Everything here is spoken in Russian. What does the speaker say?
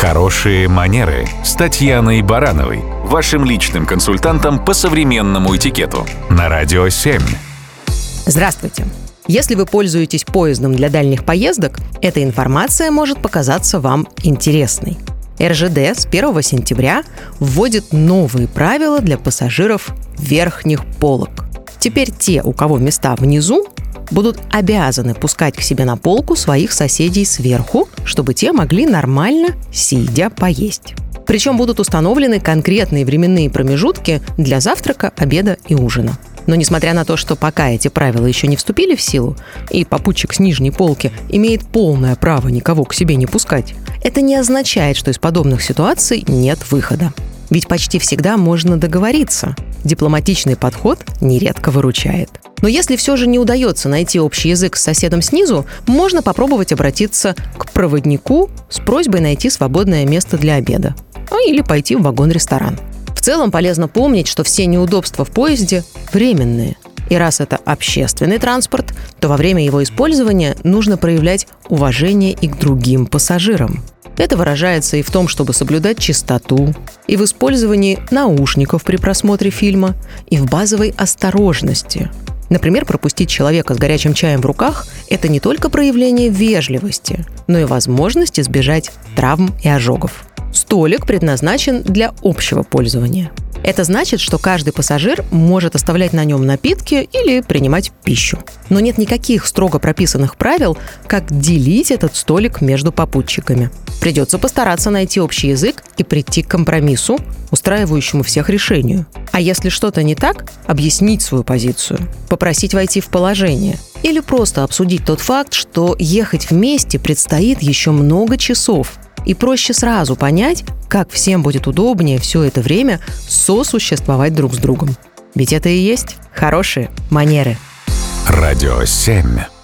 Хорошие манеры с Татьяной Барановой, вашим личным консультантом по современному этикету на Радио 7. Здравствуйте. Если вы пользуетесь поездом для дальних поездок, эта информация может показаться вам интересной. РЖД с 1 сентября вводит новые правила для пассажиров верхних полок. Теперь те, у кого места внизу, будут обязаны пускать к себе на полку своих соседей сверху, чтобы те могли нормально, сидя, поесть. Причем будут установлены конкретные временные промежутки для завтрака, обеда и ужина. Но несмотря на то, что пока эти правила еще не вступили в силу, и попутчик с нижней полки имеет полное право никого к себе не пускать, это не означает, что из подобных ситуаций нет выхода. Ведь почти всегда можно договориться. Дипломатичный подход нередко выручает. Но если все же не удается найти общий язык с соседом снизу, можно попробовать обратиться к проводнику с просьбой найти свободное место для обеда. А или пойти в вагон-ресторан. В целом полезно помнить, что все неудобства в поезде временные. И раз это общественный транспорт, то во время его использования нужно проявлять уважение и к другим пассажирам. Это выражается и в том, чтобы соблюдать чистоту, и в использовании наушников при просмотре фильма, и в базовой осторожности. Например, пропустить человека с горячим чаем в руках – это не только проявление вежливости, но и возможность избежать травм и ожогов. Столик предназначен для общего пользования – это значит, что каждый пассажир может оставлять на нем напитки или принимать пищу. Но нет никаких строго прописанных правил, как делить этот столик между попутчиками. Придется постараться найти общий язык и прийти к компромиссу, устраивающему всех решению. А если что-то не так, объяснить свою позицию, попросить войти в положение или просто обсудить тот факт, что ехать вместе предстоит еще много часов, и проще сразу понять, как всем будет удобнее все это время сосуществовать друг с другом. Ведь это и есть хорошие манеры. Радио 7.